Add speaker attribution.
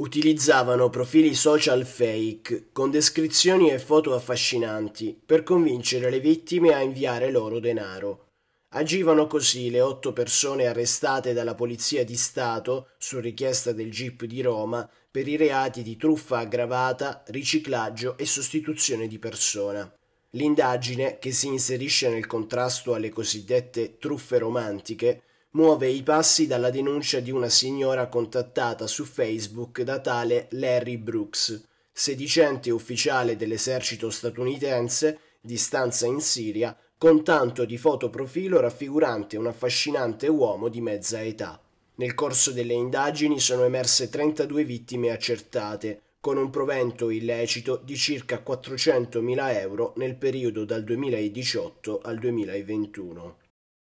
Speaker 1: Utilizzavano profili social fake con descrizioni e foto affascinanti per convincere le vittime a inviare loro denaro. Agivano così le otto persone arrestate dalla Polizia di Stato su richiesta del GIP di Roma per i reati di truffa aggravata, riciclaggio e sostituzione di persona. L'indagine, che si inserisce nel contrasto alle cosiddette truffe romantiche, muove i passi dalla denuncia di una signora contattata su Facebook da tale Larry Brooks, sedicente ufficiale dell'esercito statunitense di stanza in Siria, con tanto di fotoprofilo raffigurante un affascinante uomo di mezza età. Nel corso delle indagini sono emerse 32 vittime accertate, con un provento illecito di circa 400.000 euro nel periodo dal 2018 al 2021.